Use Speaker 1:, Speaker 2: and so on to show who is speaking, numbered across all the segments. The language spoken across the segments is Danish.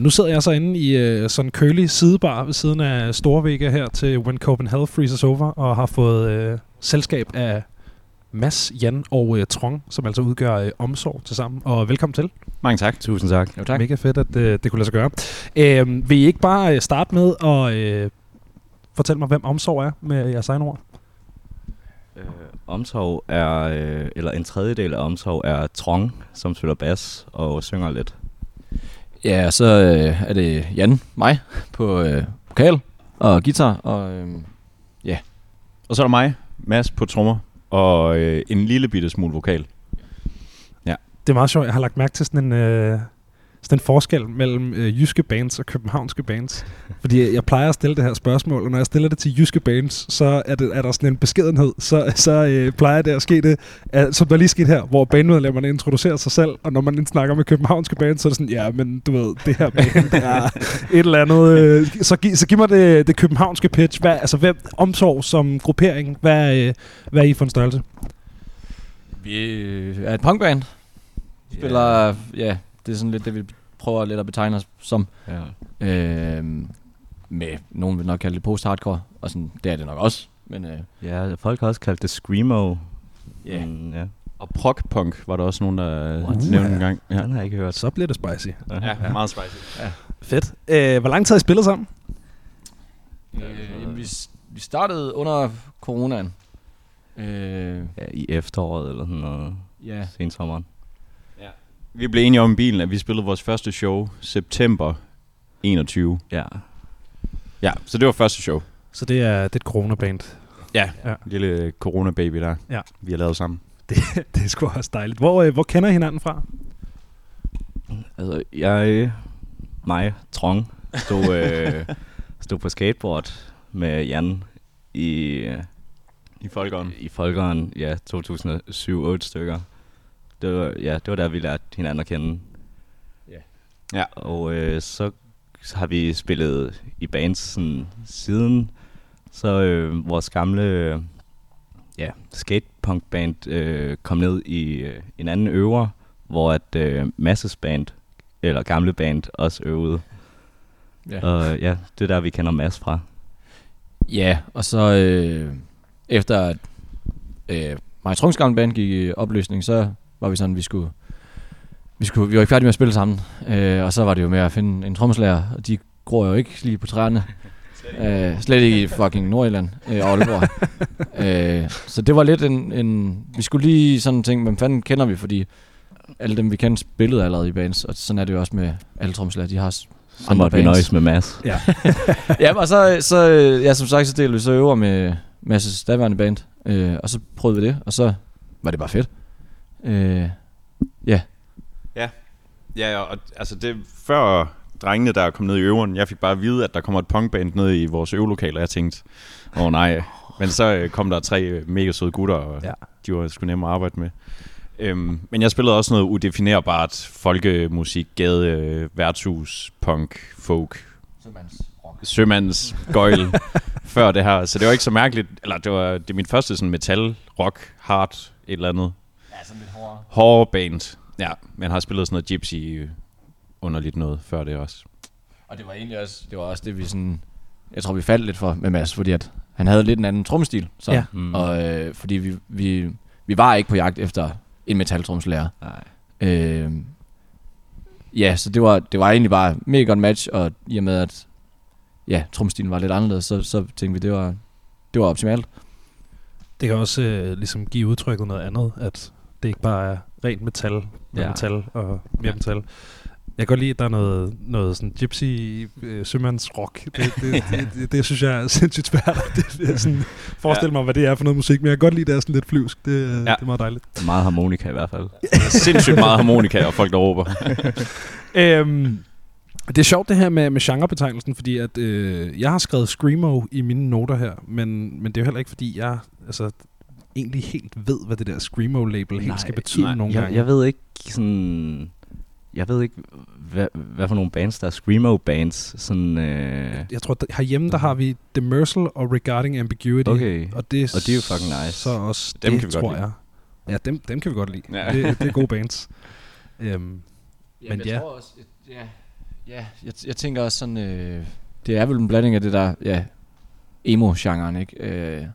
Speaker 1: Nu sidder jeg så inde i øh, sådan en kølig sidebar ved siden af Storvægge her til When Copenhagen Freezes Over, og har fået øh, selskab af Mads, Jan og øh, Trong, som altså udgør øh, omsorg til sammen. Og velkommen til.
Speaker 2: Mange tak.
Speaker 3: Tusind tak.
Speaker 2: Jo, tak.
Speaker 1: Mega fedt, at øh, det kunne lade sig gøre. Øh, vil I ikke bare øh, starte med at øh, fortælle mig, hvem omsorg er med jeres egen ord?
Speaker 3: Øh, omsorg er, øh, eller en tredjedel af omsorg er Trong, som spiller bas og synger lidt.
Speaker 2: Ja, så øh, er det Jan, mig, på øh, vokal og guitar, og øh, ja.
Speaker 4: Og så er der mig, Mads på trommer, og øh, en lille bitte smule vokal.
Speaker 1: Det er meget sjovt. Jeg har lagt mærke til sådan en, øh, sådan en forskel mellem øh, jyske bands og københavnske bands. Fordi jeg plejer at stille det her spørgsmål, og når jeg stiller det til jyske bands, så er, det, er der sådan en beskedenhed. Så, så øh, plejer det at ske det, at, som der lige skete her, hvor bandmedlemmerne introducerer sig selv, og når man snakker med københavnske bands, så er det sådan, ja, men du ved, det her band er et eller andet. Øh, så, gi, så giv mig det, det københavnske pitch. Hvad, altså, hvem omsorg som gruppering? Hvad, øh, hvad er I for en størrelse?
Speaker 2: Vi er et punkband. Spiller, yeah. ja, det er sådan lidt det, vi prøver lidt at betegne os som.
Speaker 3: Ja.
Speaker 2: Øh, med, nogen vil nok kalde det post-hardcore, og sådan, det er det nok også. Men øh,
Speaker 3: ja, folk har også kaldt det Screamo.
Speaker 2: ja,
Speaker 3: Mm, ja.
Speaker 4: Og prog-punk var der også nogen, der
Speaker 3: What?
Speaker 4: nævnte en gang. Ja,
Speaker 3: Den har jeg ikke hørt.
Speaker 1: Så bliver det spicy.
Speaker 4: ja meget spicy.
Speaker 1: Fedt. Øh, hvor lang tid har I spillet sammen?
Speaker 2: øh, jamen, vi, vi startede under coronaen. Øh,
Speaker 3: Ja, I efteråret eller sådan noget.
Speaker 2: ja,
Speaker 3: Sensommeren.
Speaker 4: Vi blev enige om i bilen, at vi spillede vores første show september 21.
Speaker 3: Ja.
Speaker 4: Ja, så det var første show.
Speaker 1: Så det er, det er et coronaband.
Speaker 4: Ja,
Speaker 1: Ja.
Speaker 4: lille corona-baby der,
Speaker 1: Ja.
Speaker 4: vi har lavet sammen.
Speaker 1: Det er sgu også dejligt. Hvor, øh, hvor kender I hinanden fra?
Speaker 3: Altså, jeg, mig, Trong, stod, øh, stod på skateboard med Jan i, øh,
Speaker 4: I folkeånden.
Speaker 3: i Folkeren, ja, 2007-8 stykker. Det var, ja, det var der, vi lærte hinanden at kende.
Speaker 2: Ja.
Speaker 4: Ja.
Speaker 3: Og øh, så har vi spillet i bands sådan, siden. Så øh, vores gamle øh, ja, skatepunk-band øh, kom ned i øh, en anden øver, hvor at øh, Masses band, eller gamle band, også øvede.
Speaker 2: ja.
Speaker 3: Og ja, det er der, vi kender Mads fra.
Speaker 2: Ja, og så øh, efter at øh, mig og Trunks gamle band gik i opløsning, så var vi sådan, vi skulle, vi, skulle, vi var ikke færdige med at spille sammen. Øh, og så var det jo med at finde en trommeslager, og de gror jo ikke lige på træerne. Øh, slet ikke i fucking Nordjylland øh, og Aalborg. øh, så det var lidt en, en... Vi skulle lige sådan tænke, hvem fanden kender vi, fordi alle dem, vi kender, spillede allerede i bands, og sådan er det jo også med alle trommeslager. De har
Speaker 3: Så
Speaker 2: andre
Speaker 3: måtte vi
Speaker 2: bands.
Speaker 3: nøjes med Mads.
Speaker 1: Ja.
Speaker 2: ja, og så, så øh, ja, som sagt, så delte vi så øver med Masses daværende band, øh, og så prøvede vi det, og så var det bare fedt. Øh,
Speaker 4: Ja, og altså det før drengene, der kom ned i øveren, jeg fik bare at vide, at der kommer et punkband ned i vores øvelokale, og jeg tænkte, åh oh, nej. Men så øh, kom der tre øh, mega søde gutter, og
Speaker 1: Ja.
Speaker 4: ja. de var sgu nemme at arbejde med. Øhm, men jeg spillede også noget udefinerbart folkemusik, gade, øh, værtshus, punk, folk, sømands gøjl før det her. Så det var ikke så mærkeligt. Eller det var det mit første sådan metal, rock, hard, et eller andet.
Speaker 2: Ja, sådan lidt hårdere.
Speaker 4: Hårde band. Ja, men har spillet sådan noget gypsy øh, underligt noget før det også.
Speaker 2: Og det var egentlig også, det var også det, vi sådan, jeg tror, vi faldt lidt for med Mads, fordi at han havde lidt en anden trommestil. Så,
Speaker 1: Ja.
Speaker 3: Mm.
Speaker 2: Og øh, fordi vi, vi, vi var ikke på jagt efter en metaltromslærer.
Speaker 3: Nej.
Speaker 2: Øh, ja, så det var, det var egentlig bare mega godt match, og i og med, at ja, tromstilen var lidt anderledes, så, så tænkte vi, det var, det var optimalt.
Speaker 1: Det kan også øh, ligesom give udtrykket noget andet, at det ikke bare er rent metal, ja. Metal og mere ja. Metal. Jeg kan godt lide, at der er noget, noget sådan gypsy øh, sømandsrock. Det, det, det, det, det, det, synes jeg er sindssygt svært. Det, er sådan, forestille ja. mig, hvad det er for noget musik, men jeg kan godt lide, at det er sådan lidt flyvsk. Det, ja. det er meget dejligt.
Speaker 3: Meget harmonika i hvert fald.
Speaker 4: Sindssygt meget harmonika og folk, der råber.
Speaker 1: Øhm, det er sjovt det her med, med genrebetegnelsen, fordi at, øh, jeg har skrevet Screamo i mine noter her, men, men det er jo heller ikke, fordi jeg altså, egentlig helt ved, hvad det der Screamo-label helt skal betyde
Speaker 3: nej,
Speaker 1: nogle
Speaker 3: jeg,
Speaker 1: gange.
Speaker 3: Jeg ved ikke sådan... Jeg ved ikke, hvad, hvad for nogle bands der er Screamo bands. Sådan, øh,
Speaker 1: jeg tror, der, herhjemme der har vi Demersal og Regarding Ambiguity.
Speaker 3: okay.
Speaker 1: Og det, er
Speaker 3: Og de er jo fucking nice.
Speaker 1: Så også
Speaker 4: Dem
Speaker 1: det,
Speaker 4: kan vi godt
Speaker 1: tror
Speaker 4: lide.
Speaker 1: jeg. Ja, dem, dem kan vi godt lide.
Speaker 4: Ja.
Speaker 1: Det, det er gode bands. Øhm, Men
Speaker 2: jeg
Speaker 1: ja.
Speaker 2: tror også, ja, Ja, jeg, jeg tænker også sådan, øh, det er vel en blanding af det der, ja, emo-genren, ikke? Øh,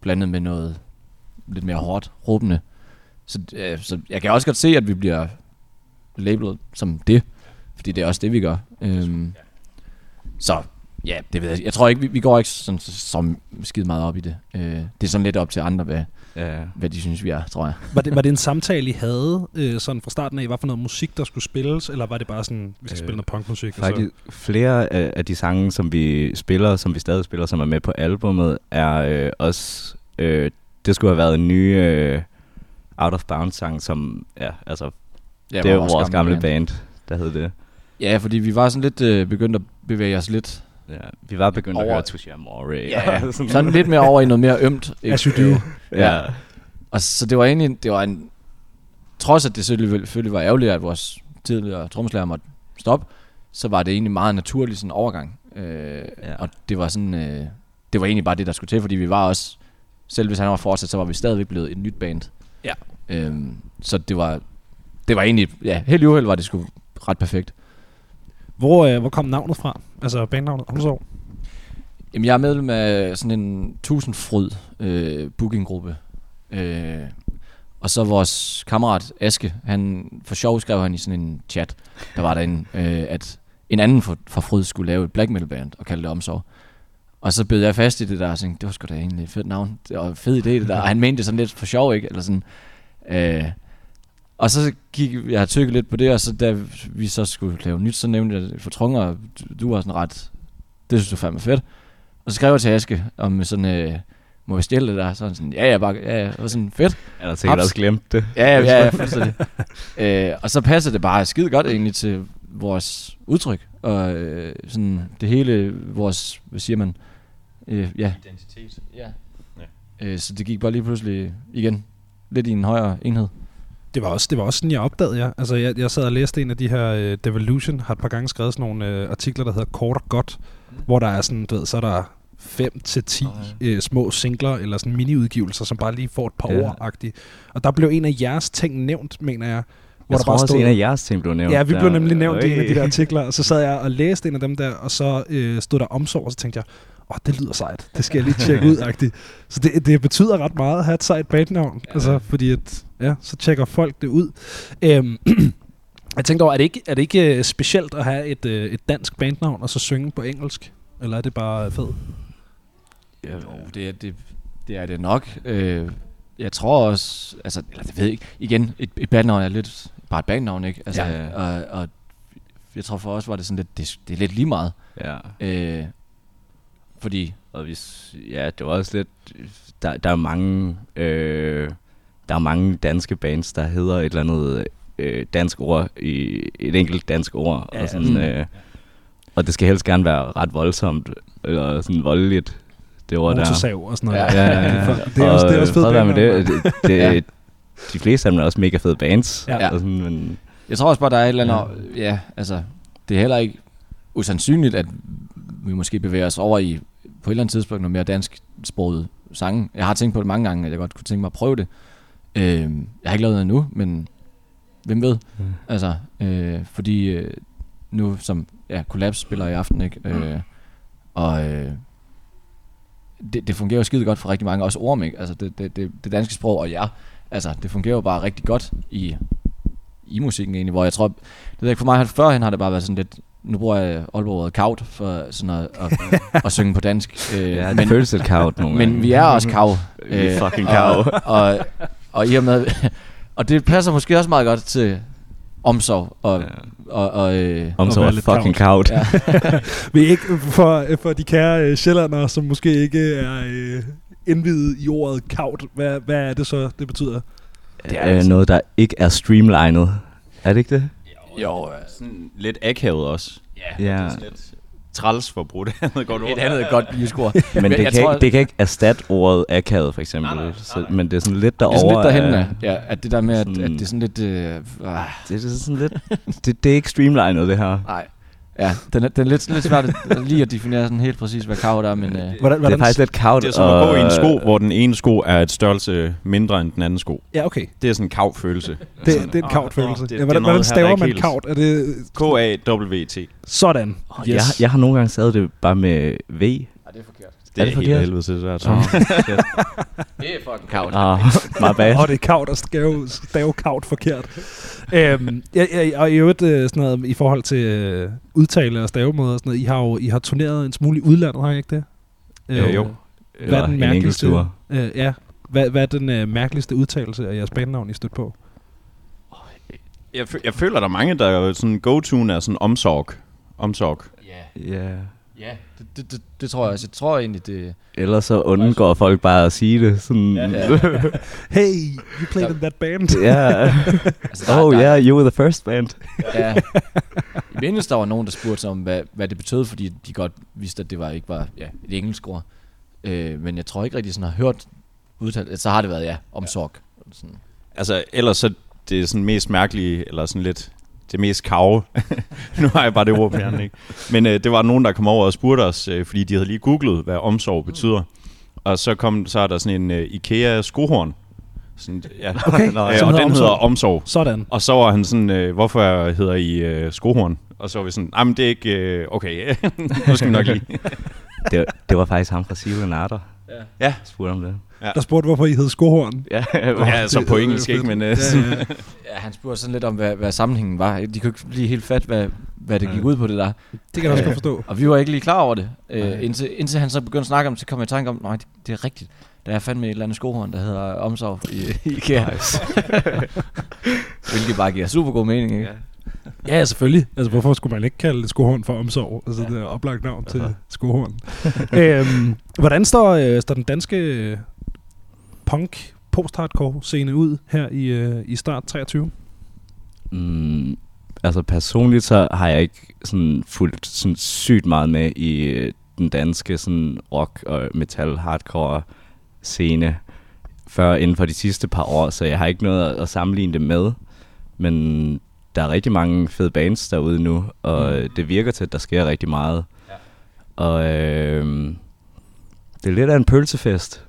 Speaker 2: blandet med noget lidt mere hårdt råbende. Så, øh, så jeg kan også godt se, at vi bliver labelet som det, fordi det er også det, vi gør. Øhm, så ja, det ved jeg. Jeg tror ikke, vi, vi går ikke sådan, så, så skide meget op i det. Øh, det er sådan lidt op til andre, hvad,
Speaker 3: Ja.
Speaker 2: hvad de synes, vi er, tror jeg.
Speaker 1: Var det, var det en samtale, I havde øh, sådan fra starten af? Hvad for noget musik, der skulle spilles? Eller var det bare sådan, vi skal
Speaker 3: Øh,
Speaker 1: spille noget punkmusik? og
Speaker 3: Faktisk flere af, af de sange, som vi spiller, som vi stadig spiller, som er med på albummet, er øh, også... Øh, det skulle have været en ny øh, Out of Bounds sang, som... Ja, altså,
Speaker 2: Ja,
Speaker 3: det er jo vores gamle band, der hed det.
Speaker 2: Ja, fordi vi var sådan lidt øh, begyndt at bevæge os lidt
Speaker 3: Ja, vi var begyndt
Speaker 2: Over-
Speaker 3: at høre Touche Amore.
Speaker 2: Ja, sådan lidt mere over i noget mere ømt.
Speaker 1: as you do.
Speaker 3: ja.
Speaker 2: Og så det var egentlig, det var en, trods at det selvfølgelig, var ærgerligt, at vores tidligere trommeslager måtte stoppe, så var det egentlig meget naturlig sådan overgang. Øh,
Speaker 3: Ja.
Speaker 2: Og det var sådan, øh, det var egentlig bare det, der skulle til, fordi vi var også, selv hvis han var fortsat, så var vi stadigvæk blevet et nyt band.
Speaker 1: Ja.
Speaker 2: Øhm, så det var, det var egentlig, ja, helt i uheld var det sgu ret perfekt.
Speaker 1: Hvor, øh, hvor kom navnet fra? Altså bandnavnet? Du så?
Speaker 2: Jamen, jeg er medlem af sådan en tusindfryd øh, bookinggruppe. Øh, og så vores kammerat Aske, han for sjov skrev han i sådan en chat, der var derinde, øh, at en anden fra, fra Fryd skulle lave et black metal band og kalde det Omsorg. Og så bed jeg fast i det der og tænkte, det var sgu da egentlig et fedt navn. Det var en fed idé det der. Og han mente det sådan lidt for sjov, ikke? Eller sådan, øh, og så gik jeg har tykket lidt på det, og så da vi så skulle lave nyt, så nævnte jeg for Trunger, og du, var sådan ret, det synes du fandme fedt. Og så skrev jeg til Aske om sådan, øh, må jeg stjæle det der? Så sådan, ja, ja, bare, ja, ja, og sådan fedt.
Speaker 3: Har sikkert
Speaker 2: Abs-
Speaker 3: også glemt det.
Speaker 2: Ja, ja, ja, ja fuldstændig. øh, og så passer det bare skide godt egentlig til vores udtryk, og øh, sådan det hele vores, hvad siger man, øh, ja.
Speaker 4: Identitet.
Speaker 2: ja.
Speaker 4: Ja.
Speaker 2: Øh, så det gik bare lige pludselig igen lidt i en højere enhed.
Speaker 1: Det var også, det var også sådan, jeg opdagede jer. Altså, jeg, jeg sad og læste en af de her uh, Devolution, har et par gange skrevet sådan nogle uh, artikler, der hedder Kort og Godt, mm. hvor der er sådan, du ved, så er der 5 til 10
Speaker 2: Nå,
Speaker 1: uh, små singler, eller sådan mini-udgivelser, som bare lige får et par
Speaker 3: Ja.
Speaker 1: ja. ord -agtigt. Og der blev en af jeres ting nævnt, mener jeg.
Speaker 3: Jeg
Speaker 1: der
Speaker 3: tror
Speaker 1: bare
Speaker 3: også,
Speaker 1: stod,
Speaker 3: en af jeres ting blev nævnt.
Speaker 1: Ja, vi blev
Speaker 3: der.
Speaker 1: nemlig nævnt i en af de der artikler, og så sad jeg og læste en af dem der, og så øh, stod der omsorg, og så tænkte jeg, åh, oh, det lyder sejt, det skal jeg lige tjekke ud -agtigt. Så det, det betyder ret meget at have et sejt bandnavn, ja. altså, fordi at, ja, så tjekker folk det ud. Øhm, jeg tænkte over, er det ikke, er det ikke øh, specielt at have et, øh, et dansk bandnavn, og så synge på engelsk? Eller er det bare fedt?
Speaker 2: Jo, det er det, det, er det nok. Øh, jeg tror også, altså, eller det ved jeg ikke, igen, et, et bandnavn er lidt bare et bandnavn, ikke? Altså,
Speaker 1: Ja.
Speaker 2: og, og jeg tror for os var det sådan lidt, det, det er lidt lige meget.
Speaker 3: Ja.
Speaker 2: Øh, fordi,
Speaker 3: Og hvis, ja, det var også lidt, der, der er mange, øh, der er mange danske bands, der hedder et eller andet øh, dansk ord, i et enkelt dansk ord,
Speaker 1: Ja,
Speaker 3: og sådan,
Speaker 2: mm.
Speaker 3: øh, og det skal helst gerne være ret voldsomt, eller sådan voldeligt, det ord der.
Speaker 1: Motorsav og sådan noget.
Speaker 2: Ja,
Speaker 3: Ja, ja, ja.
Speaker 1: Det er også, det er også
Speaker 3: Og
Speaker 1: fedt
Speaker 3: med det. det, det
Speaker 2: Ja.
Speaker 3: De fleste af dem er også mega fede bands.
Speaker 1: Ja.
Speaker 3: Og sådan, men,
Speaker 2: jeg tror også bare, der er et eller andet, ja, ja altså, det er heller ikke usandsynligt, at vi måske bevæger os over i, på et eller andet tidspunkt, noget mere dansk sproget sange. Jeg har tænkt på det mange gange, at jeg godt kunne tænke mig at prøve det. Øh, jeg har ikke lavet det endnu, men hvem ved?
Speaker 3: Mm.
Speaker 2: Altså, øh, fordi øh, nu som ja, Collapse spiller i aften, ikke? Øh, og øh, det, det fungerer jo skide godt for rigtig mange, også Orm, ikke? Altså det, det, det, det danske sprog, og ja, altså det fungerer jo bare rigtig godt i, i musikken egentlig, hvor jeg tror, det ved jeg ikke, for mig førhen har det bare været sådan lidt, nu bruger jeg Aalborg kaut for sådan at, at, at synge på dansk. Øh,
Speaker 3: ja, det
Speaker 2: men,
Speaker 3: føles lidt kavt nogle
Speaker 2: men vi er også kav.
Speaker 3: Vi er fucking
Speaker 2: og,
Speaker 3: kav.
Speaker 2: og, og, i og med, og det passer måske også meget godt til omsorg og,
Speaker 3: Ja.
Speaker 2: og, og, øh,
Speaker 3: Om så
Speaker 1: være
Speaker 3: er
Speaker 1: lidt
Speaker 3: fucking kavt.
Speaker 2: Ja.
Speaker 1: Vi ikke for, for de kære øh, sjællandere, som måske ikke er øh, indvidet i ordet kaut. Hvad, hvad er det så, det betyder?
Speaker 3: Det er noget, der ikke er streamlinet. Er det ikke det?
Speaker 2: jo,
Speaker 4: Sådan lidt akavet også.
Speaker 2: ja.
Speaker 3: Ja.
Speaker 4: Det er sådan lidt træls for at bruge det andet godt ord.
Speaker 2: Et andet godt jysk ord.
Speaker 3: Men det
Speaker 2: jeg
Speaker 3: kan,
Speaker 2: tror-
Speaker 3: ikke, det kan ikke erstatte ordet akavet, for eksempel.
Speaker 4: Nej, nej,
Speaker 3: så,
Speaker 4: nej.
Speaker 3: men det er sådan lidt
Speaker 2: Det er
Speaker 3: derovre.
Speaker 2: sådan lidt derhen
Speaker 3: af-
Speaker 2: ja, at det der med, at, at det er sådan lidt... Øh, ah,
Speaker 3: Det er sådan lidt... det, det er ikke streamlinet, det her.
Speaker 2: nej. Ja, den er, den er lidt, lidt svært at, lige at definere sådan helt præcis, hvad kav er, men... Øh,
Speaker 1: Hvordan,
Speaker 3: Det er
Speaker 1: hvordan,
Speaker 3: faktisk lidt kavt.
Speaker 4: Det er som at gå i en sko, hvor den ene sko er et størrelse mindre end den anden sko.
Speaker 1: Ja, okay.
Speaker 4: Det er sådan en kav-følelse.
Speaker 1: Det, det er en kavt følelse.
Speaker 4: det-
Speaker 1: Ja,
Speaker 4: det er
Speaker 1: hvordan, hvordan staver man kavt? Er det
Speaker 4: K-A-W-T.
Speaker 1: sådan?
Speaker 3: Yes. Jeg, jeg har nogle gange stadig det bare med V.
Speaker 2: det er
Speaker 3: Er
Speaker 4: er,
Speaker 3: det
Speaker 4: helt helvede til svært.
Speaker 3: Åh,
Speaker 2: Det er fucking kav.
Speaker 3: oh, my bad.
Speaker 1: Oh, det er kavt at stave, stave kavt forkert. øhm, ja, ja, og i øvrigt øh, sådan noget, i forhold til øh, udtale og stavemåder og sådan noget, I har jo I har turneret en smule i udlandet, har I ikke det?
Speaker 4: Øh, jo.
Speaker 1: Hvad er den mærkeligste, øh, ja, hvad, hvad er den øh, mærkeligste udtalelse af jeres bandnavn, I stødt på?
Speaker 4: Jeg, jeg føler, der er mange, der er sådan go-to er sådan omsorg. Omsorg.
Speaker 2: Ja,
Speaker 3: Ja.
Speaker 2: Ja. Det, det, det, det, tror jeg også. Jeg tror egentlig, det...
Speaker 3: Ellers så undgår folk bare at sige det. Sådan,
Speaker 2: Ja.
Speaker 1: Hey, you played in that band.
Speaker 3: ja.
Speaker 2: Altså,
Speaker 3: oh yeah, you were the first band.
Speaker 2: Ja. Jeg mindes, der var nogen, der spurgte sig om, hvad, hvad det betød, fordi de godt vidste, at det var ikke var ja, et engelsk ord. Øh, men jeg tror ikke rigtig, sådan har hørt udtalt. Så har det været, ja, omsorg. Sådan.
Speaker 4: Altså, ellers så det er sådan mest mærkelige, eller sådan lidt det mest kave. nu har jeg bare det ord på hjernen, ikke? Men øh, det var nogen, der kom over og spurgte os, øh, fordi de havde lige googlet, hvad omsorg betyder. Og så kom så er der sådan en øh, IKEA skohorn. Sådan, ja.
Speaker 1: Okay, som
Speaker 4: og
Speaker 1: hedder
Speaker 4: den hedder
Speaker 1: omsorg.
Speaker 4: omsorg.
Speaker 1: Sådan.
Speaker 4: Og så var han sådan, øh, hvorfor hedder I øh, skohorn? Og så var vi sådan, jamen det er ikke, øh, okay, nu skal vi nok lige.
Speaker 3: Det, det var faktisk ham fra Silent Arter.
Speaker 2: Ja.
Speaker 4: Ja.
Speaker 3: Spurgte om det.
Speaker 1: Der spurgte, hvorfor I hed Skohorn.
Speaker 3: Ja,
Speaker 4: Ja, så
Speaker 1: det-
Speaker 4: på engelsk, ikke? Men, øh,
Speaker 1: Ja, ja.
Speaker 2: Ja, han spurgte sådan lidt om, hvad, hvad sammenhængen var. De kunne ikke blive helt fat, hvad, hvad det gik ud på det der.
Speaker 1: Det kan jeg også godt forstå.
Speaker 2: Og vi var ikke lige klar over det. Øh, indtil, indtil han så begyndte at snakke om det, så kom jeg i tanke om, nej, det, det er rigtigt. Der er fandme et eller andet skohorn, der hedder omsorg i, IKEA. Hvilket bare giver super god mening, ikke?
Speaker 1: Ja, selvfølgelig. Altså, hvorfor skulle man ikke kalde det skohorn for omsorg? Altså, det er oplagt navn til skohorn. øhm, hvordan står, øh, står den danske øh, punk post-hardcore scene ud her i, øh, i start 23?
Speaker 3: Mm, altså personligt så har jeg ikke sådan fulgt sådan sygt meget med i øh, den danske sådan rock og metal hardcore scene før inden for de sidste par år, så jeg har ikke noget at, at sammenligne det med. Men der er rigtig mange fede bands derude nu, og mm. det virker til, at der sker rigtig meget.
Speaker 2: Ja.
Speaker 3: Og øh, det er lidt af en pølsefest.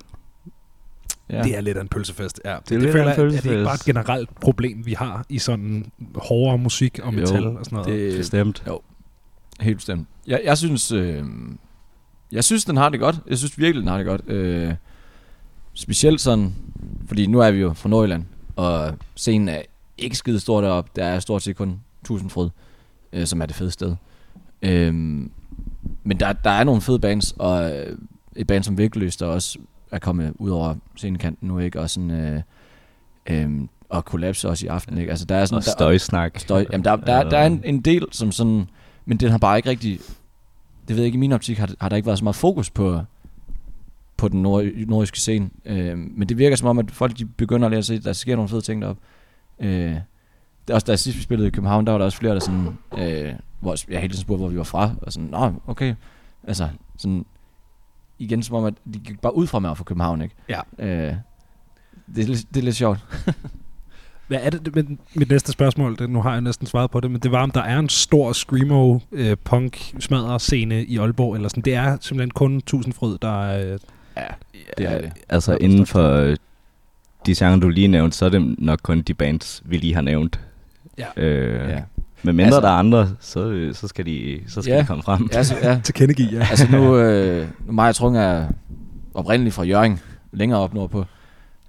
Speaker 2: Ja.
Speaker 1: Det er lidt af en pølsefest, ja. Det, det
Speaker 3: af
Speaker 1: føler,
Speaker 3: en
Speaker 1: jeg, er det ikke
Speaker 3: pølsefest.
Speaker 1: bare et generelt problem, vi har i sådan hårdere musik og metal
Speaker 3: Jo,
Speaker 1: og sådan noget?
Speaker 2: det,
Speaker 3: Bestemt.
Speaker 2: Helt bestemt. Jeg, jeg synes, øh, jeg synes, den har det godt. Jeg synes virkelig, den har det godt. Øh, specielt sådan, fordi nu er vi jo fra Nordjylland, og scenen er ikke skide stor deroppe. Der er stort set kun Tusindfryd, øh, som er det fede sted. Øh, men der, der er nogle fede bands, og et band som Vægtløs, der også er kommet ud over scenekanten nu, ikke? Og sådan... Øh, øh, og kollapse også i aften, ikke? Altså, der er sådan,
Speaker 3: Og
Speaker 2: der,
Speaker 3: støjsnak.
Speaker 2: Støj. Jamen, der, der, der er en, en del, som sådan... Men den har bare ikke rigtig... Det ved jeg ikke, i min optik har, har der ikke været så meget fokus på, på den nord, nordiske scene. Øh, men det virker som om, at folk de begynder at at se, at der sker nogle fede ting deroppe. Øh, det også da sidst vi spillede i København, der var der også flere, der sådan... Øh, hvor jeg hele tiden spurgte, hvor vi var fra. Og sådan, nå, okay. Altså, sådan... Igen som om, at de gik bare ud fra mig fra København, ikke?
Speaker 1: Ja.
Speaker 2: Øh, det, er, lidt- det er lidt sjovt.
Speaker 1: Hvad er det, men mit næste spørgsmål, det, nu har jeg næsten svaret på det, men det var, om der er en stor screamo øh, punk smadrer scene i Aalborg, eller sådan. Det er simpelthen kun Tusindfryd, der er... Øh,
Speaker 2: Ja, det er det.
Speaker 3: Altså
Speaker 1: Ja,
Speaker 3: inden for øh, de sange, du lige nævnte, så er det nok kun de bands, vi lige har nævnt.
Speaker 1: Ja.
Speaker 3: Øh,
Speaker 2: Ja.
Speaker 3: Men mindre
Speaker 2: Altså-
Speaker 3: altså, der er andre, så, øh, så skal de, så skal
Speaker 2: Ja.
Speaker 3: de komme frem.
Speaker 2: Ja, så, ja.
Speaker 1: til kendegive, ja.
Speaker 2: altså nu, øh, nu mig og Trung er oprindeligt fra Jørgen, længere op nordpå.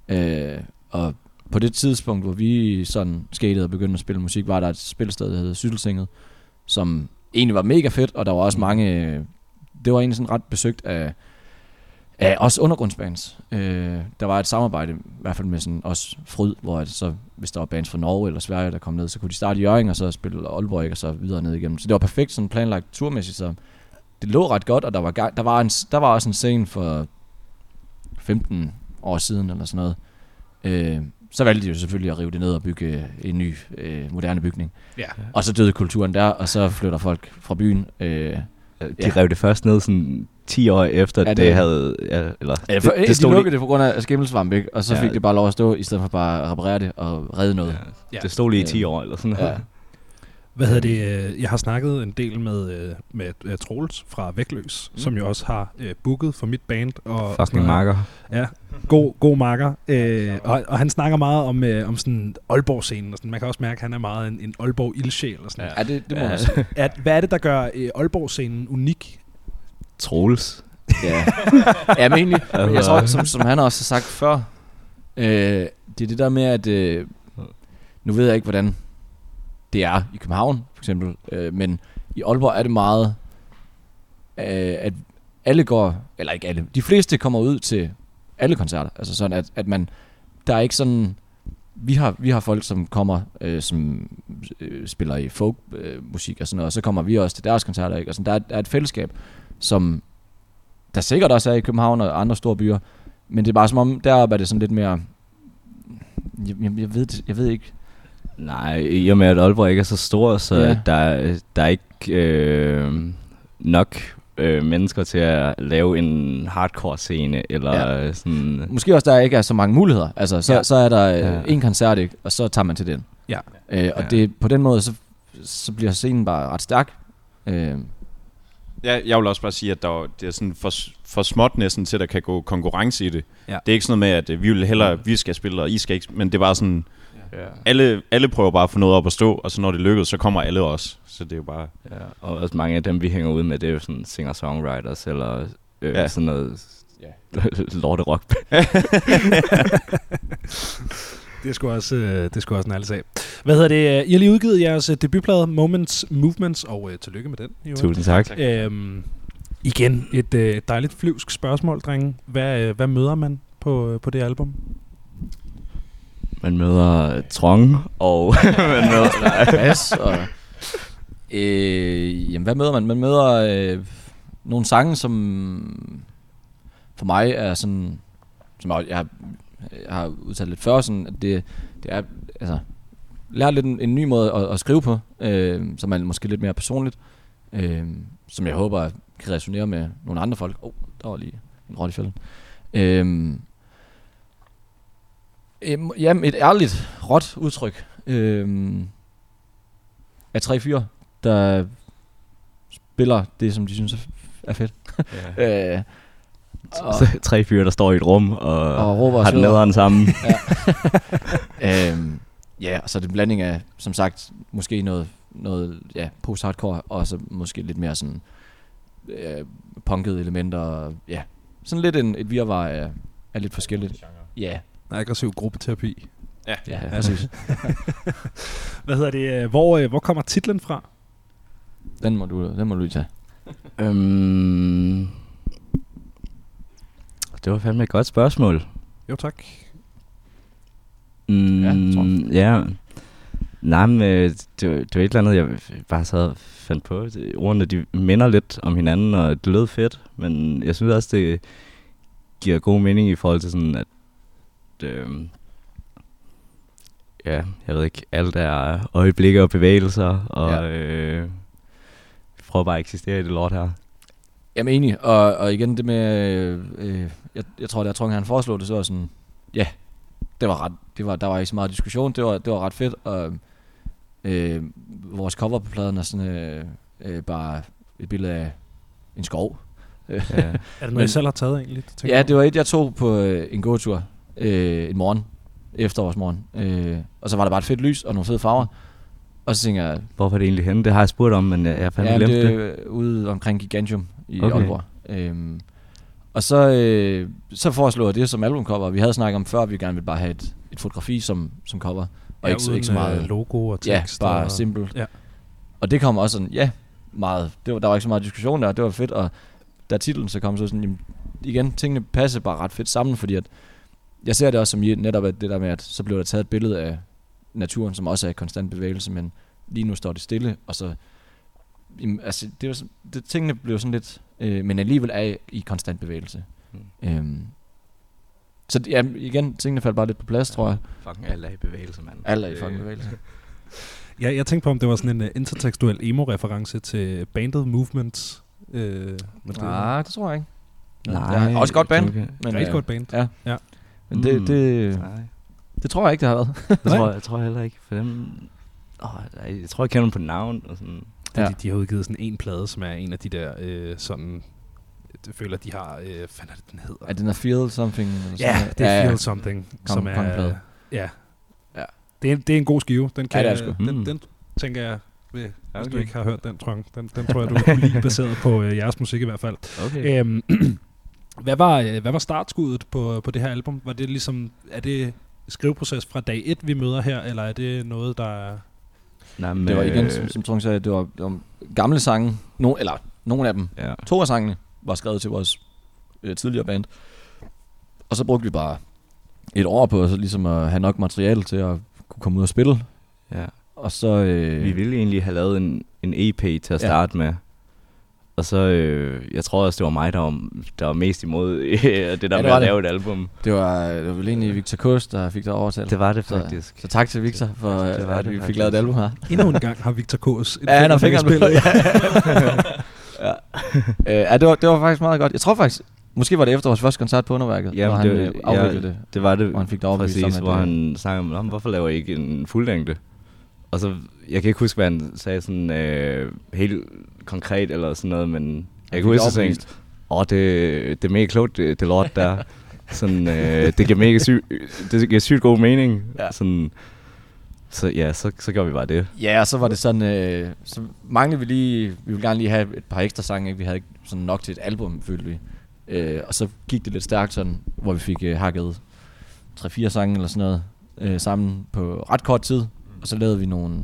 Speaker 2: Øh, og på det tidspunkt, hvor vi sådan skatede og begyndte at spille musik, var der et spilsted, der hedder Syttelsinget, som egentlig var mega fedt, og der var også mange, øh, det var egentlig sådan ret besøgt af, af også undergrundsbands. Øh, der var et samarbejde, i hvert fald med sådan også Fryd, hvor at så, hvis der var bands fra Norge eller Sverige, der kom ned, så kunne de starte i Jørgen, og så spille Aalborg, ikke, og så videre ned igennem. Så det var perfekt sådan planlagt turmæssigt, så det lå ret godt, og der var, gang, der var, en, der var også en scene for 15 år siden, eller sådan noget. Øh, så valgte de jo selvfølgelig at rive det ned og bygge øh, en ny, øh, moderne bygning.
Speaker 1: ja.
Speaker 2: Og så døde kulturen der, og så flytter folk fra byen. Øh,
Speaker 3: De
Speaker 2: Ja.
Speaker 3: rev det først ned sådan 10 år efter,
Speaker 2: Ja,
Speaker 3: ja,
Speaker 2: det-
Speaker 3: det, havde... Ja, eller,
Speaker 2: Ja, for, det,
Speaker 3: det
Speaker 2: de
Speaker 3: stod
Speaker 2: lukkede
Speaker 3: lige,
Speaker 2: det på grund af skimmelsvamp, ikke? Og så
Speaker 3: Ja.
Speaker 2: fik det bare lov at stå, i stedet for bare at reparere det og redde noget.
Speaker 1: Ja.
Speaker 3: det stod lige i
Speaker 2: Øh,
Speaker 3: 10 år eller sådan noget.
Speaker 2: Ja.
Speaker 1: Hvad hedder det? øh, Jeg har snakket en del med, øh, med øh, Troels fra Vægtløs, mm. som jo også har øh, booket for mit band. Og,
Speaker 3: Fucking marker.
Speaker 1: Ja, god, god marker. Øh, og, og han snakker meget om, øh, om sådan Aalborg-scenen. Og sådan. Man kan også mærke, at han er meget en, en Aalborg-ildsjæl. Og sådan.
Speaker 2: Ja, det, det må
Speaker 3: Ja.
Speaker 2: man sige.
Speaker 1: At, hvad er det, der gør øh, Aalborg-scenen unik?
Speaker 3: Troels.
Speaker 2: Ja, ja men egentlig, jeg tror, som, som han også har sagt før, øh, det er det der med, at øh, nu ved jeg ikke, hvordan det er i København, for eksempel, øh, men i Aalborg er det meget, øh, at alle går, eller ikke alle, de fleste kommer ud til alle koncerter, altså sådan, at, at man, der er ikke sådan, vi har, vi har folk, som kommer, øh, som øh, spiller i folkmusik øh, musik og sådan noget, og så kommer vi også til deres koncerter, ikke? Og sådan, der, er, der er et fællesskab, som der sikkert også er i København og andre store byer, men det er bare som om, deroppe er det sådan lidt mere, jeg, jeg, jeg, ved, jeg ved ikke,
Speaker 3: Nej, i og med at Aalborg ikke er så stor, så
Speaker 2: Ja.
Speaker 3: der, er- der er ikke øh, nok øh, mennesker til at lave en hardcore scene, eller
Speaker 2: Ja.
Speaker 3: sådan...
Speaker 2: Måske også, der ikke er så mange muligheder. Altså, så, ja.
Speaker 1: Ja.
Speaker 2: så er der øh,
Speaker 3: Ja.
Speaker 2: en koncert, ikke? og så tager man til den.
Speaker 1: Ja.
Speaker 2: Øh, og
Speaker 3: Ja.
Speaker 2: det, på den måde, så, så bliver scenen bare ret stærk. Øh,
Speaker 4: Ja, jeg vil også bare sige, at der, er- det er sådan for, for småt næsten til, at der kan gå konkurrence i det.
Speaker 1: Ja.
Speaker 4: Det er ikke sådan noget med, at øh, vi vil hellere, vi skal spille, og I skal ikke, men det er bare sådan,
Speaker 3: Ja.
Speaker 4: alle, alle prøver bare at få noget op at stå, og så når det lykkes, så kommer alle også. Så det er jo bare...
Speaker 3: Ja, og også mange af dem, vi hænger ud med, det er jo sådan singer-songwriters, eller øh,
Speaker 4: ja.
Speaker 3: sådan noget
Speaker 2: Ja.
Speaker 3: lorte rock.
Speaker 1: Det skulle også, øh, det skulle også en ærlig sag. Hvad hedder det? I har lige udgivet jeres øh, debutplade Moments Movements, og øh, tillykke med den. øvrigt.
Speaker 3: Tusind tak.
Speaker 1: Øhm, igen, et øh, dejligt flyvsk spørgsmål, drenge. Hvad, øh, hvad møder man på, øh, på det album?
Speaker 3: Man møder Trong, og man møder...
Speaker 2: bas, og, øh, jamen, hvad møder man? Man møder øh, nogle sange, som for mig er sådan, som jeg, jeg, har, jeg har udtalt lidt før, sådan, at det, det er, altså, lære lidt en, en ny måde at, at skrive på, øh, som er måske lidt mere personligt, øh, som jeg håber kan resonere med nogle andre folk. Åh, oh, der var lige en rolle i fælden. Øh, jamen, et ærligt, råt udtryk øhm, af tre fyre, der spiller det, som de synes er er fedt.
Speaker 3: Ja.
Speaker 2: Øh, og,
Speaker 3: Tre fyre, der står i et rum, og,
Speaker 2: og råber
Speaker 3: har den nederen sammen.
Speaker 2: øhm, ja, så er det en blanding af, som sagt, måske noget, noget ja, post-hardcore, og så måske lidt mere sådan øh, punkede elementer. Ja, sådan lidt en, et virvar af, af lidt forskelligt. Ja,
Speaker 1: Aggressiv gruppeterapi.
Speaker 4: Ja.
Speaker 2: ja, præcis.
Speaker 1: Hvad hedder det? øh, Hvor, øh, hvor kommer titlen fra?
Speaker 2: Den må du, den må du lige tage.
Speaker 3: øhm, det var fandme et godt spørgsmål.
Speaker 1: Jo, tak.
Speaker 3: Mm,
Speaker 2: Ja, tror
Speaker 3: Ja. Nej, men øh, det, var- det var et eller andet, jeg bare sad og fandt på. Ordene, de minder lidt om hinanden, og det lød fedt. Men jeg synes også, det giver god mening i forhold til sådan, at... Øh, ja, jeg ved ikke, alt er øjeblikke og bevægelser, og
Speaker 2: ja.
Speaker 3: øh, prøver bare at eksistere i det lort her.
Speaker 2: Jamen enig, og, og igen det med, øh, øh, jeg, jeg tror, da jeg tror, han foreslog det, så var sådan, ja, det var ret, det var, der var ikke så meget diskussion, det var, det var ret fedt, og øh, vores cover på pladen er sådan øh, øh, bare et billede af en skov.
Speaker 3: Ja.
Speaker 1: Er det noget,
Speaker 2: Men-
Speaker 1: I selv har taget egentlig?
Speaker 2: Ja, det var et, jeg tog på øh, en gåtur øh, en morgen, efterårsmorgen, øh, og så var der bare et fedt lys og nogle fede farver, og så tænker jeg,
Speaker 3: Hvorfor er det egentlig henne? Det har jeg spurgt om, men jeg, jeg fandme
Speaker 2: Ja,
Speaker 3: glemt
Speaker 2: det
Speaker 3: det.
Speaker 2: er ude omkring Gigantium i okay. Aalborg. Øhm, og så, øh, så foreslog jeg det som albumcover. Vi havde snakket om før, at vi gerne ville bare have et, et fotografi som, som cover. Og
Speaker 1: ja,
Speaker 2: ikke, så- ikke så meget...
Speaker 1: øh, logo og
Speaker 2: ja,
Speaker 1: tekst.
Speaker 2: bare
Speaker 1: og,
Speaker 2: simpelt.
Speaker 1: ja.
Speaker 2: Og det kom også sådan, ja, meget. Det var, der var ikke så meget diskussion der, det var fedt. Og da titlen så kom, så sådan, jamen, igen, tingene passer bare ret fedt sammen, fordi at jeg ser det også som netop at det der med, at så blev der taget et billede af naturen, som også er i konstant bevægelse, men lige nu står det stille, og så Jamen, altså, det var sådan, det, tingene blev sådan lidt, øh, men alligevel er i konstant bevægelse. Mm. Øhm, så ja, igen, tingene faldt bare lidt på plads, tror jeg.
Speaker 3: Fucking alle er i bevægelse, mand.
Speaker 2: Alle er i fucking bevægelse.
Speaker 1: Ja, jeg tænkte på, om det var sådan en uh, intertekstuel emo-reference til bandet Movements. Øh.
Speaker 2: Nej, det tror jeg ikke.
Speaker 3: Nej,
Speaker 2: Ja, også godt band.
Speaker 3: Okay.
Speaker 2: Men,
Speaker 1: Rigtig
Speaker 2: øh,
Speaker 1: godt band.
Speaker 2: Ja.
Speaker 1: Ja.
Speaker 2: Men det,
Speaker 3: Mm.
Speaker 2: det,
Speaker 3: Nej,
Speaker 2: det tror jeg ikke, det har været.
Speaker 3: det tror, jeg, jeg tror heller ikke, for dem... Oh, jeg tror, jeg kender dem på navn. Og sådan.
Speaker 1: Ja. De, de har udgivet sådan en plade, som er en af de der øh, sådan... Jeg føler, de har... Øh, hvad fanden er det, den hedder?
Speaker 2: Er den der Feel Something? Eller
Speaker 1: ja, det er
Speaker 2: ja,
Speaker 1: Feel Something,
Speaker 2: Kom,
Speaker 1: som er...
Speaker 2: kongeplade.
Speaker 1: Ja.
Speaker 2: Ja.
Speaker 1: Det er, det er en god skive. Den, kan,
Speaker 2: Ja, det er sgu.
Speaker 1: den,
Speaker 3: Mm.
Speaker 1: den, tænker jeg, hvis okay. du ikke har hørt den, jeg, den, den tror jeg, du kunne lide, baseret på øh, jeres musik i hvert fald.
Speaker 3: Okay.
Speaker 1: Øhm, hvad, var, øh, hvad var startskuddet på, på det her album? Var det ligesom, er det skriveproces fra dag 1, vi møder her, eller er det noget, der er...
Speaker 3: Nej, men,
Speaker 2: Det var igen,
Speaker 3: øh,
Speaker 2: som, som Trung sagde, det var, det var gamle sange. No, eller nogle af dem.
Speaker 3: Ja.
Speaker 2: To af sangene var skrevet til vores øh, tidligere band. Og så brugte vi bare et år på så ligesom at have nok materiale til at kunne komme ud og spille.
Speaker 3: ja.
Speaker 2: Og så... Øh,
Speaker 3: Vi ville egentlig have lavet en, en EP til at
Speaker 2: Ja.
Speaker 3: starte med. Og så, øh, jeg tror også, det var mig, der var, der var mest imod øh, det der
Speaker 2: det
Speaker 3: ja, med
Speaker 2: var
Speaker 3: at
Speaker 2: det.
Speaker 3: lave et album.
Speaker 2: Det var, det var vel egentlig Victor Kurs, der fik dig overtalt.
Speaker 3: Det var det
Speaker 2: så,
Speaker 3: faktisk.
Speaker 2: så tak til Victor for,
Speaker 3: Det
Speaker 2: det
Speaker 3: var
Speaker 2: at
Speaker 3: det
Speaker 2: vi fik
Speaker 3: faktisk.
Speaker 2: lavet et album her.
Speaker 1: Endnu en gang har Victor Kås et
Speaker 2: Ja, han har
Speaker 1: finger
Speaker 2: fingeren
Speaker 1: med
Speaker 2: på.
Speaker 1: spillet.
Speaker 2: ja. Øh, ja, det var, det var faktisk meget godt. Jeg tror faktisk, måske var det efter vores første koncert på underværket,
Speaker 3: Jamen,
Speaker 2: hvor han
Speaker 3: det-
Speaker 2: øh, afviklede
Speaker 3: ja,
Speaker 2: det.
Speaker 3: Det var det
Speaker 2: Hvor han fik det overbevist om,
Speaker 3: præcis,
Speaker 2: at
Speaker 3: hvor
Speaker 2: det-
Speaker 3: han sang om, hvorfor laver I ikke en fuldlængde? Og så, jeg kan ikke huske, hvad han sagde sådan øh, helt konkret eller sådan noget, men jeg kan huske, tænkte, åh, det, det er mega klogt, det, det lort der. sådan, øh, det giver mega syg, det giver sygt god mening.
Speaker 2: Ja.
Speaker 3: Sådan, så ja, så, så gør vi bare det.
Speaker 2: Ja, og så var det sådan, øh, så manglede vi lige, vi ville gerne lige have et par ekstra sange, ikke? vi havde ikke sådan nok til et album, følte vi. Øh, og så gik det lidt stærkt sådan, hvor vi fik øh, hakket 3-4 sange eller sådan noget øh, sammen på ret kort tid. Og så lavede vi nogle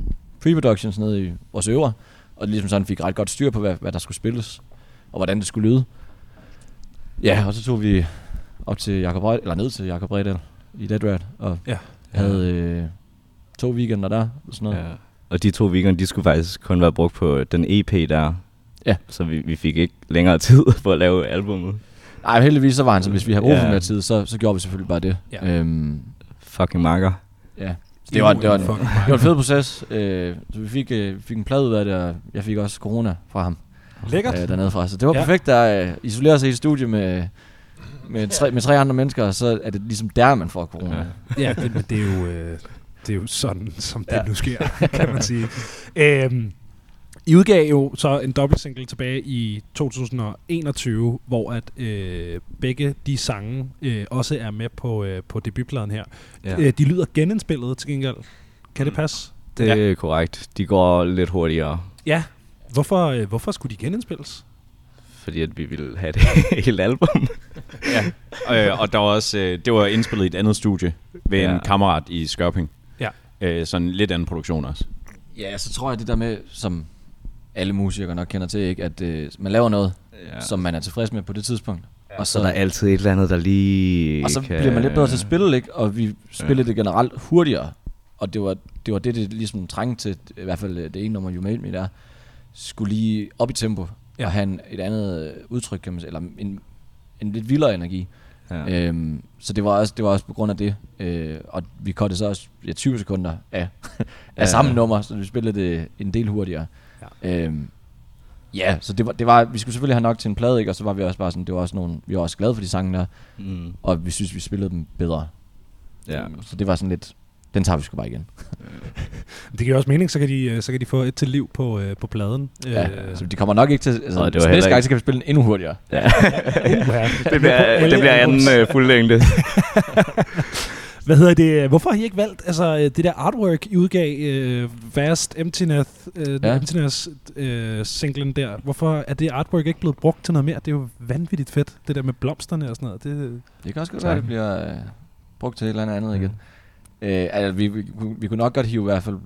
Speaker 2: pre-productions nede i vores øver, og ligesom sådan fik ret godt styr på, hvad, hvad der skulle spilles, og hvordan det skulle lyde. Ja, og så tog vi op til Jakob Red, eller ned til Jakob Bredal i Dead Rat, og
Speaker 1: Ja.
Speaker 2: havde øh, to weekender der, og sådan noget.
Speaker 3: Ja. Og de to weekender, de skulle faktisk kun være brugt på den EP der.
Speaker 2: Ja.
Speaker 3: Så vi, vi fik ikke længere tid på at lave albummet.
Speaker 2: Nej, heldigvis så var han så, hvis vi havde brug for
Speaker 3: Ja.
Speaker 2: mere tid, så, så gjorde vi selvfølgelig bare det.
Speaker 1: Ja.
Speaker 2: Øhm,
Speaker 3: Fucking makker.
Speaker 2: ja. Så det var, det, var en, det var en fed proces. Øh, så vi fik, øh, fik en plade ud af det, og jeg fik også corona fra ham
Speaker 1: Lækkert.
Speaker 2: øh, dernede fra. Så det var
Speaker 1: Ja.
Speaker 2: perfekt at øh, isolere sig i et studie med, med, tre, med tre andre mennesker, og så er det ligesom der, man får corona.
Speaker 3: Ja.
Speaker 1: Ja, det, det, er jo, øh, det er jo sådan, som det
Speaker 2: Ja.
Speaker 1: nu sker, kan man sige. Øhm, I udgav jo så en dobbelt single tilbage i 2021, hvor at øh, begge de sange øh, også er med på, øh, på debutpladen her. Ja. Øh, de lyder genindspillet til gengæld. Kan det
Speaker 3: Mm.
Speaker 1: passe?
Speaker 3: Det er ja. korrekt. De går lidt hurtigere,
Speaker 1: Ja. Hvorfor, øh, hvorfor skulle de genindspilles?
Speaker 3: fordi at vi ville have det helt album.
Speaker 4: Ja. øh, og der var også, øh, det var indspillet i et andet studie ved ja.
Speaker 3: Ja.
Speaker 4: en kammerat i Skørping.
Speaker 1: Ja.
Speaker 4: Øh, sådan lidt anden produktion også.
Speaker 2: Ja, så tror jeg det der med, som alle musikere nok kender til, ikke, at øh, man laver noget,
Speaker 3: Ja.
Speaker 2: ja. som man er tilfreds med på det tidspunkt. Ja,
Speaker 3: Og så er der altid et eller andet, der lige
Speaker 2: Og så
Speaker 3: kan...
Speaker 2: bliver man lidt bedre til at spille, ikke? Og vi spillede det generelt hurtigere. Og det var det, var det, det ligesom trængte til, i hvert fald øh, det ene nummer, You Made Me der, skulle lige op i tempo,
Speaker 1: Ja.
Speaker 2: ja. og have en, et andet øh, udtryk, kan man sige, eller en, en lidt vildere energi.
Speaker 3: Ja.
Speaker 2: Ja. Øhm, så det var, også, det var også på grund af det. Øh, og vi kottede så også ja, 20 sekunder af, af
Speaker 3: Ja.
Speaker 2: samme nummer, så vi spillede det en del hurtigere. Ja, øhm, ja så det var, det var, vi skulle selvfølgelig have nok til en plade, ikke? og så var vi også bare sådan, det var også nogle, vi var også glade for de sange der,
Speaker 3: Mm.
Speaker 2: og vi synes, vi spillede dem bedre.
Speaker 3: Ja.
Speaker 2: Øhm, Så det var sådan lidt, den tager vi sgu bare igen.
Speaker 1: Det giver også mening, så kan de, øh, så kan de få et til liv på, øh, på pladen.
Speaker 2: Ja,
Speaker 1: Øh,
Speaker 2: så de kommer nok ikke til, altså,
Speaker 3: Nå, det var
Speaker 2: næste gang, så kan vi spille den endnu hurtigere.
Speaker 3: ja. det, bliver, det bliver anden øh, fuldlængde.
Speaker 1: Hvad hedder det? Hvorfor har I ikke valgt altså, øh, det der artwork, I udgav, øh, Vast Emptiness, øh, ja.
Speaker 2: Ja.
Speaker 1: Emptiness øh, singlen der? Hvorfor er det artwork ikke blevet brugt til noget mere? Det er jo vanvittigt fedt, det der med blomsterne og sådan noget. Det,
Speaker 2: Det kan også godt
Speaker 3: Tak.
Speaker 2: være, at det bliver øh, brugt til et eller andet andet igen. Øh, altså, vi, vi, kunne- vi kunne nok godt hive i hvert fald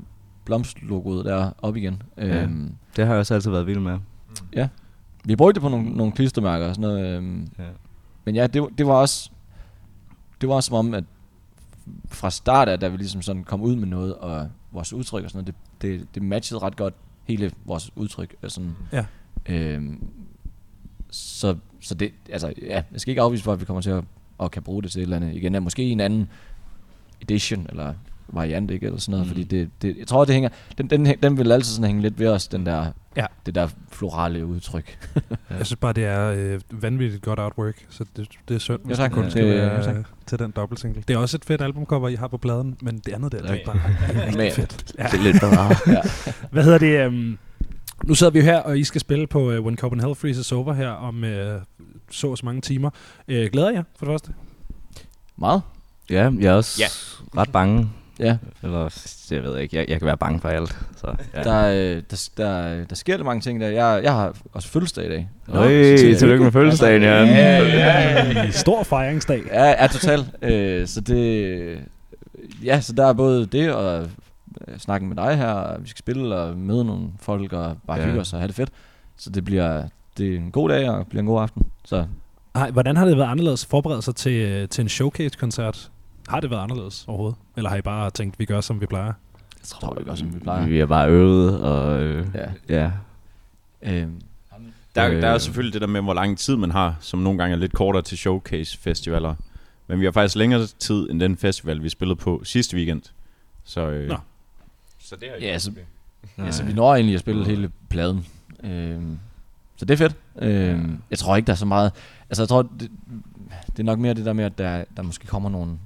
Speaker 2: blomstlogoet der op igen.
Speaker 3: Ja.
Speaker 2: Øhm,
Speaker 3: Det har jeg også altid været vild med.
Speaker 2: vi brugte det på nogle, nogle klistermærker og sådan noget. Øhm,
Speaker 3: Ja.
Speaker 2: Men ja, det, var- det var også det var også som om, at fra start af, da vi ligesom sådan kom ud med noget, og vores udtryk og sådan noget, det, det, det matchede ret godt hele vores udtryk. Og sådan,
Speaker 1: Ja.
Speaker 2: Øhm, så, så det, altså, ja, jeg skal ikke afvise for, at vi kommer til at, at kan bruge det til et eller andet. Igen, er måske en anden edition, eller variant, ikke? Eller sådan noget, mm. fordi det, det, jeg tror, det hænger, den, den, den vil altid sådan hænge lidt ved os, den der,
Speaker 1: Ja.
Speaker 2: det der florale udtryk.
Speaker 1: Jeg synes bare, det er øh, vanvittigt godt artwork, så det, det er synd, hvis
Speaker 2: tak.
Speaker 1: det kun
Speaker 2: Ja,
Speaker 1: skal
Speaker 2: det-
Speaker 1: være
Speaker 2: ja, tak.
Speaker 1: øh, til den dobbeltsingle. Det er også et fedt albumcover, I har på pladen, men det andet der, det er bare det er rigtig fedt. Ja.
Speaker 3: Det er lidt for meget.
Speaker 2: ja.
Speaker 1: Hvad hedder det? Um, nu sidder vi jo her, og I skal spille på uh, When Copenhagen Freezes Over her om uh, så og så mange timer. Uh, glæder jeg for det første?
Speaker 2: Meget?
Speaker 3: Ja, jeg er også
Speaker 4: Ja.
Speaker 3: ret bange.
Speaker 2: Ja.
Speaker 3: Eller, jeg ved ikke, jeg, jeg kan være bange for alt. Så, ja.
Speaker 2: Der, øh, der, der, der sker der mange ting der. Jeg, jeg har også fødselsdag i dag.
Speaker 3: Øj, tillykke med fødselsdagen, Jan.
Speaker 2: Ja, ja, ja.
Speaker 1: Stor fejringsdag.
Speaker 2: Ja, ja totalt. Øh, så det... Ja, så der er både det og øh, snakken med dig her, og vi skal spille og møde nogle folk og bare
Speaker 3: Ja.
Speaker 2: ja. hygge os og have det fedt. Så det bliver, det er en god dag og bliver en god aften. Så
Speaker 1: Ej, hvordan har det været anderledes at forberede sig til, øh, til en showcase-koncert? Har det været anderledes overhovedet? Eller har I bare tænkt, vi gør, som vi plejer?
Speaker 2: jeg tror, det gør, som vi plejer.
Speaker 3: Vi har bare øvet, og øh,
Speaker 2: Ja.
Speaker 3: ja.
Speaker 2: Øh,
Speaker 4: Der,
Speaker 3: Øh.
Speaker 4: der er jo selvfølgelig det der med, hvor lang tid man har, som nogle gange er lidt kortere til showcase-festivaler. Men vi har faktisk længere tid end den festival, vi spillede på sidste weekend. Så, øh,
Speaker 1: Nå.
Speaker 4: så det har
Speaker 2: Ja, så, ja, så vi når egentlig at spille hele pladen. Øhm, så det er fedt. Øhm, jeg tror ikke, der er så meget... Altså, jeg tror, det, det er nok mere det der med, at der, der måske kommer nogle,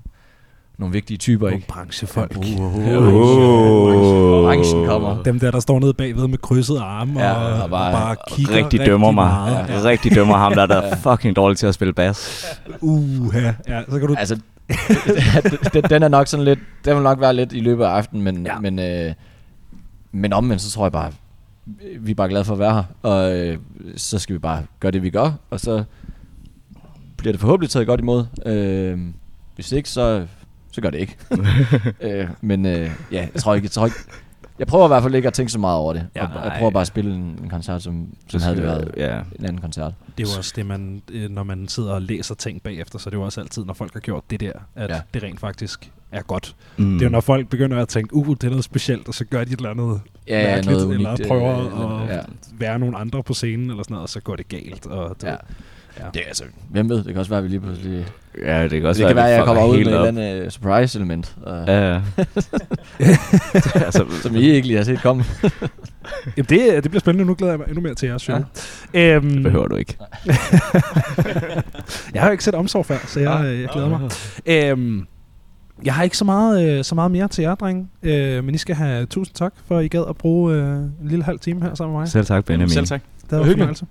Speaker 2: nogle vigtige typer,
Speaker 1: Nogle
Speaker 2: ikke?
Speaker 1: branchefolk.
Speaker 3: Oh.
Speaker 2: Branchen kommer.
Speaker 1: Dem der, der står nede bagved med krydsede arme
Speaker 2: Ja,
Speaker 1: og,
Speaker 2: og
Speaker 1: og
Speaker 2: bare-
Speaker 1: bare, kigger
Speaker 3: Rigtig dømmer mig.
Speaker 1: meget.
Speaker 3: Ja. Rigtig dømmer ham, der er der fucking dårlig til at spille bas.
Speaker 1: Uha. Ja, så kan du...
Speaker 2: Altså, den, den er nok sådan lidt... Den vil nok være lidt i løbet af aftenen, men,
Speaker 1: ja.
Speaker 2: men, øh, men omvendt, så tror jeg bare, vi er bare glade for at være her. Og øh, så skal vi bare gøre det, vi gør. Og så bliver det forhåbentlig taget godt imod. Øh, hvis ikke, så, så gør det ikke. øh, men øh, ja, jeg tror ikke, jeg tror ikke... Jeg prøver i hvert fald ikke at tænke så meget over det.
Speaker 1: Ja,
Speaker 2: og, jeg prøver bare at spille en, en koncert, som, som havde det været
Speaker 3: Ja.
Speaker 2: en anden koncert.
Speaker 1: Det er jo også det, man, øh, når man sidder og læser ting bagefter, så det er jo også altid, når folk har gjort det der, at ja. Det rent faktisk er godt.
Speaker 3: Mm.
Speaker 1: Det er jo, når folk begynder at tænke, uh, det er noget specielt, og så gør de et eller andet
Speaker 2: Ja,
Speaker 1: mærkeligt,
Speaker 2: noget
Speaker 1: eller
Speaker 2: unikt,
Speaker 1: prøver
Speaker 2: øh,
Speaker 1: at
Speaker 2: ja.
Speaker 1: være nogle andre på scenen, eller sådan noget, og så går det galt. Og det,
Speaker 2: Ja.
Speaker 1: Ja.
Speaker 2: Det er altså, hvem ved, det kan også være, at vi lige pludselig...
Speaker 3: Ja, det kan også
Speaker 2: det kan være, at jeg kommer ud med et eller andet øh, surprise-element, og,
Speaker 3: Ja, ja. altså,
Speaker 2: som I ikke lige har set komme.
Speaker 1: Jamen, det, det bliver spændende. Nu glæder jeg mig endnu mere til jeres show. Ja. Øhm,
Speaker 3: det behøver du ikke.
Speaker 1: jeg har jo ikke set omsorg før, så jeg, øh, jeg glæder mig. Øhm, jeg har ikke så meget, øh, så meget mere til jer, drenge. Øh, men I skal have tusind tak, for at I gad at bruge øh, en lille halv time her sammen med mig.
Speaker 3: Selv tak, Benjamin.
Speaker 4: Selv tak.
Speaker 1: Det var
Speaker 2: hyggeligt.
Speaker 1: hyggeligt.